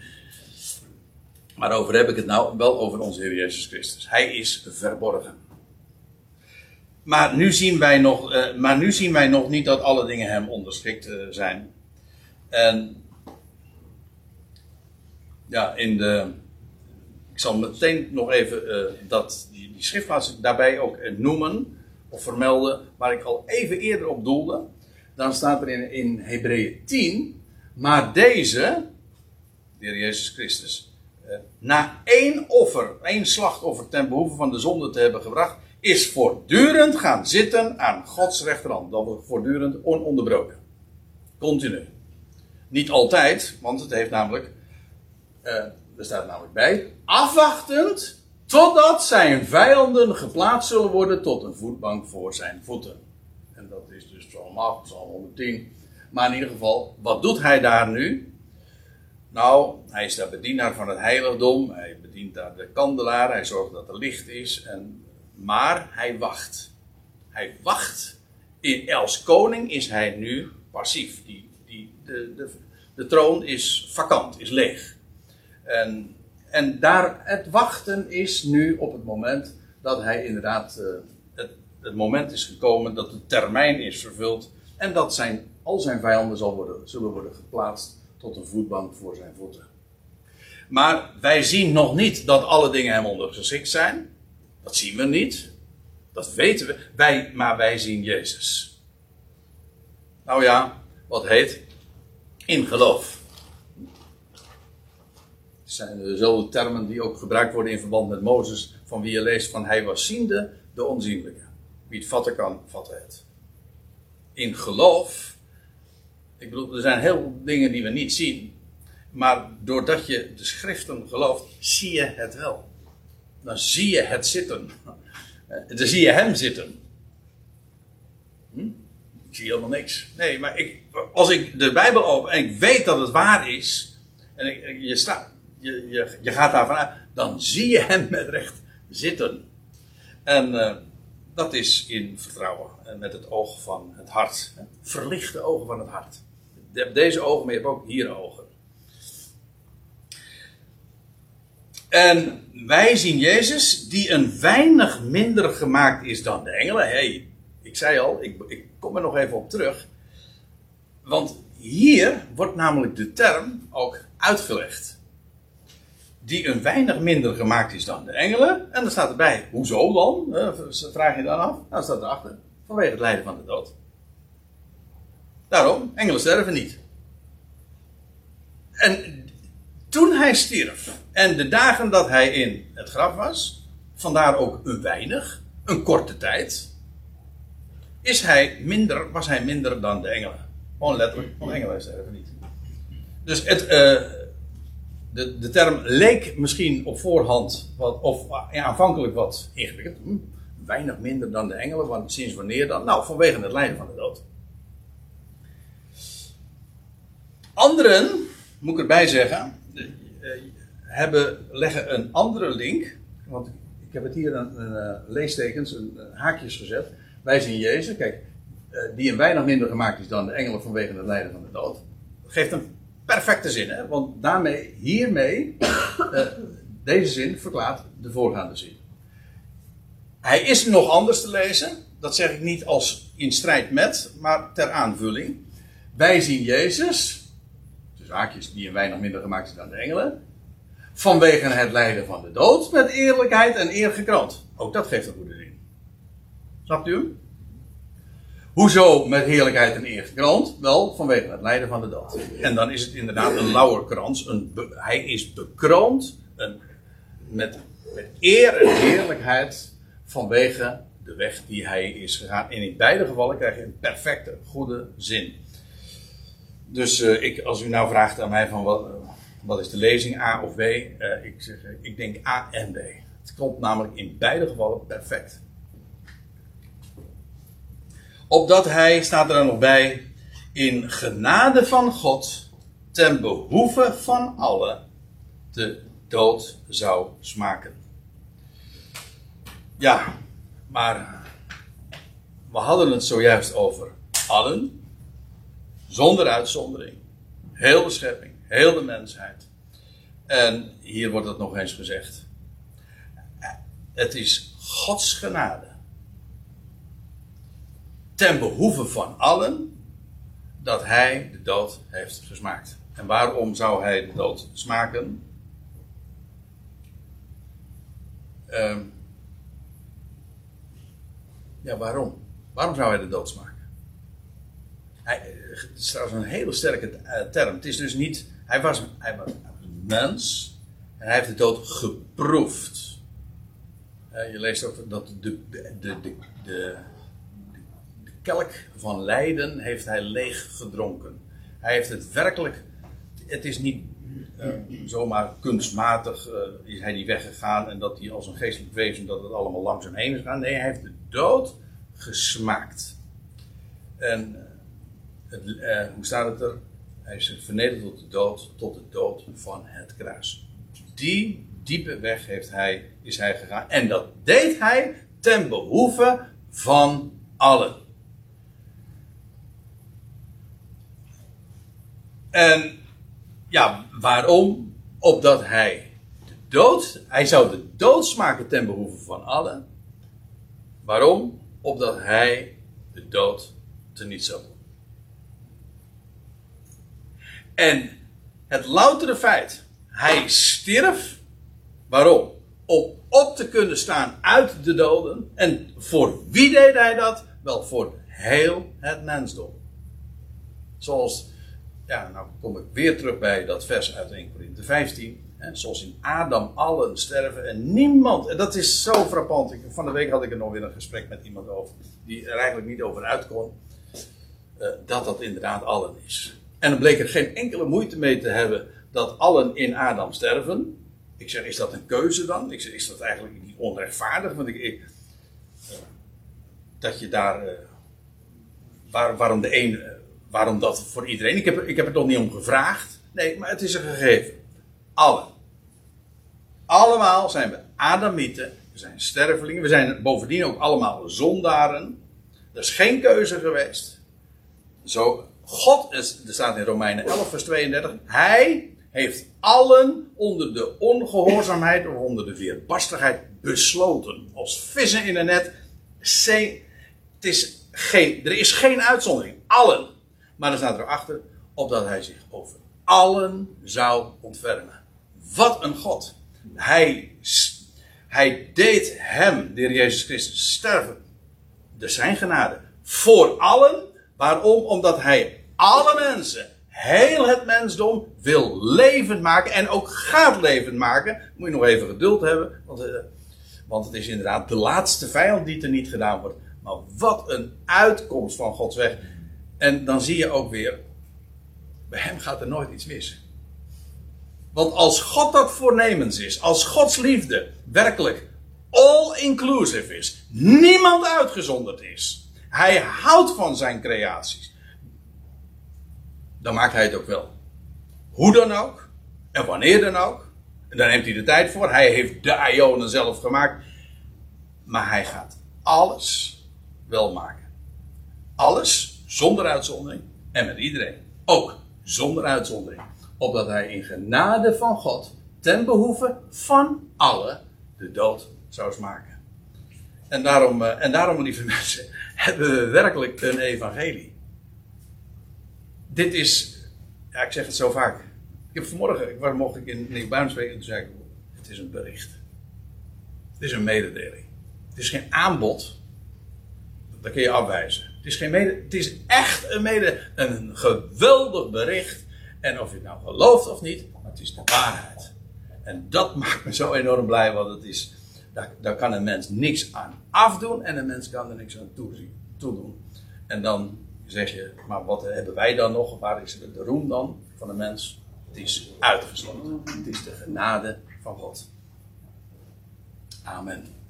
Maar over heb ik het nou wel over onze Heer Jezus Christus. Hij is verborgen. Maar nu zien wij nog, eh, maar nu zien wij nog niet dat alle dingen hem onderschikt eh, zijn. En ja, in de. Ik zal meteen nog even eh, dat, die, die schriftplaats daarbij ook eh, noemen of vermelden, waar ik al even eerder op doelde. Dan staat er in, in Hebreeën 10, maar deze, de Heer Jezus Christus, eh, na één offer, één slachtoffer ten behoeve van de zonde te hebben gebracht, is voortdurend gaan zitten aan Gods rechterhand. Dat wordt voortdurend ononderbroken. Continu. Niet altijd, want het heeft namelijk, eh, er staat namelijk bij, afwachtend totdat zijn vijanden geplaatst zullen worden tot een voetbank voor zijn voeten. En dat is dus Psalm 8, Psalm 110. Maar in ieder geval, wat doet hij daar nu? Nou, hij is daar bedienaar van het heiligdom. Hij bedient daar de kandelaar. Hij zorgt dat er licht is. En, maar hij wacht. Hij wacht. In, als koning is hij nu passief. Die, Die, de, de, de troon is vakant, is leeg. En, en daar, het wachten is nu op het moment dat hij inderdaad, uh, het, het moment is gekomen dat de termijn is vervuld. En dat zijn, al zijn vijanden zal worden, zullen worden geplaatst tot een voetbank voor zijn voeten. Maar wij zien nog niet dat alle dingen hem ondergeschikt zijn. Dat zien we niet. Dat weten we. Wij, maar wij zien Jezus. Nou ja, wat heet? In geloof. Zijn dezelfde termen die ook gebruikt worden in verband met Mozes, van wie je leest van hij was ziende de onzienlijke. Wie het vatten kan, vatten het. In geloof. Ik bedoel, er zijn heel veel dingen die we niet zien. Maar doordat je de schriften gelooft, zie je het wel. Dan zie je het zitten. Dan zie je hem zitten. Hm? Ik zie helemaal niks. Nee, maar ik, als ik de Bijbel open en ik weet dat het waar is, en ik, je, staat, je, je, gaat daarvan uit, dan zie je hem met recht zitten. En uh, dat is in vertrouwen en met het oog van het hart. Verlichte ogen van het hart. Je hebt deze ogen, maar je hebt ook hier ogen. En wij zien Jezus, die een weinig minder gemaakt is dan de engelen. hey, ik zei al, ik, ik kom er nog even op terug. Want hier wordt namelijk de term ook uitgelegd. Die een weinig minder gemaakt is dan de engelen. En dan staat erbij, hoezo dan? Eh, vraag je dan af. Nou, staat erachter, vanwege het lijden van de dood. Daarom, engelen sterven niet. En toen hij stierf en de dagen dat hij in het graf was, vandaar ook een weinig, een korte tijd, is hij minder, was hij minder dan de engelen. Gewoon letterlijk, van engelen sterven niet. Dus het, uh, de, de term leek misschien op voorhand, wat, of ja, aanvankelijk wat ingewikkeld. Hm, weinig minder dan de engelen, want sinds wanneer dan? Nou, vanwege het lijden van de dood. Anderen, moet ik erbij zeggen, uh, hebben, leggen een andere link. Want ik heb het hier een, leestekens, een, haakjes gezet. Wij zien Jezus, kijk, die een weinig minder gemaakt is dan de engelen vanwege het lijden van de dood. Geeft een perfecte zin, hè? want daarmee, hiermee, uh, deze zin verklaart de voorgaande zin. Hij is nog anders te lezen, dat zeg ik niet als in strijd met, maar ter aanvulling. Wij zien Jezus, zaakjes die een weinig minder gemaakt is dan de engelen. Vanwege het lijden van de dood met eerlijkheid en eer gekroond. Ook dat geeft een goede zin. Snapt u hem? Hoezo met heerlijkheid en eer gekroond? Wel, vanwege het lijden van de dood. En dan is het inderdaad een lauwerkrans. Een hij is bekroond een, met, met eer en heerlijkheid vanwege de weg die hij is gegaan. En in beide gevallen krijg je een perfecte, goede zin. Dus uh, ik, als u nou vraagt aan mij van wat, wat is de lezing, A of B? Uh, ik, zeg, ik denk A en B. Het klopt namelijk in beide gevallen perfect. Opdat hij, staat er dan nog bij, in genade van God ten behoeve van allen de dood zou smaken. Ja, maar we hadden het zojuist over allen zonder uitzondering. Heel de schepping, heel de mensheid. En hier wordt het nog eens gezegd. Het is Gods genade. Ten behoeve van allen dat hij de dood heeft gesmaakt. En waarom zou hij de dood smaken? Um, ja, waarom? Waarom zou hij de dood smaken? Hij, het is trouwens een hele sterke eh, term. Het is dus niet. Hij was, hij was een mens. En hij heeft de dood geproefd. je leest ook dat de, de, de, de, kelk van lijden heeft hij leeg gedronken. Hij heeft het werkelijk. Het is niet uh, zomaar kunstmatig uh, is hij die weggegaan en dat hij als een geestelijk wezen dat het allemaal langzaam heen is gegaan. Nee, hij heeft de dood gesmaakt. En het, uh, hoe staat het er? Hij is vernederd tot de dood, tot de dood van het kruis. Die diepe weg heeft hij, is hij gegaan. En dat deed hij ten behoeve van allen. En ja, waarom? Opdat hij de dood, hij zou de dood smaken ten behoeve van allen. Waarom? Opdat hij de dood teniet zou doen. En het loutere feit, hij stierf. Waarom? Om op te kunnen staan uit de doden. En voor wie deed hij dat? Wel voor heel het mensdom. Zoals, ja, nou kom ik weer terug bij dat vers uit 1 Corinthië 15. Hè, zoals in Adam allen sterven en niemand. En dat is zo frappant. Ik, van de week had ik er nog weer een gesprek met iemand over. Die er eigenlijk niet over uit kon. eh, dat dat inderdaad allen is. En dan bleek er geen enkele moeite mee te hebben dat allen in Adam sterven. Ik zeg, is dat een keuze dan? Ik zeg, is dat eigenlijk niet onrechtvaardig? Want ik, eh, dat je daar. eh, waar- waarom de een. Waarom dat voor iedereen? Ik heb, ik heb er toch niet om gevraagd. Nee, maar het is een gegeven. Allen. Allemaal zijn we Adamieten. We zijn stervelingen. We zijn bovendien ook allemaal zondaren. Er is geen keuze geweest. Zo, God, is, er staat in Romeinen 11, vers 32. Hij heeft allen onder de ongehoorzaamheid of onder de weerbarstigheid besloten. Als vissen in een net. Het is geen, er is geen uitzondering. Allen. Maar er staat erachter, opdat hij zich over allen zou ontfermen. Wat een God. Hij, hij deed hem, de Heer Jezus Christus, sterven. De zijn genade. Voor allen. Waarom? Omdat hij alle mensen, heel het mensdom, wil levend maken. En ook gaat levend maken. Moet je nog even geduld hebben. Want, eh, want het is inderdaad de laatste vijand die er niet gedaan wordt. Maar wat een uitkomst van Gods weg. En dan zie je ook weer. Bij hem gaat er nooit iets mis. Want als God dat voornemens is, als Gods liefde werkelijk all-inclusive is, niemand uitgezonderd is, hij houdt van zijn creaties, dan maakt hij het ook wel. Hoe dan ook, en wanneer dan ook, en daar neemt hij de tijd voor, hij heeft de Ionen zelf gemaakt, maar hij gaat alles wel maken. Alles zonder uitzondering en met iedereen. Ook zonder uitzondering. Opdat hij in genade van God ten behoeve van allen de dood zou smaken. En daarom, eh, en daarom, lieve mensen, hebben we werkelijk een evangelie. Dit is, ja, ik zeg het zo vaak. Ik heb vanmorgen, was, mocht ik in Nieuw-Buin spreken, en toen zei ik, het is een bericht. Het is een mededeling. Het is geen aanbod. Dat kun je afwijzen. Het is, geen mede, het is echt een, mede, een geweldig bericht. En of je het nou gelooft of niet, het is de waarheid. En dat maakt me zo enorm blij, want het is, daar, daar kan een mens niks aan afdoen en een mens kan er niks aan toedoen. En dan zeg je, maar wat hebben wij dan nog? Waar is de roem dan van de mens? Het is uitgesloten. Het is de genade van God. Amen.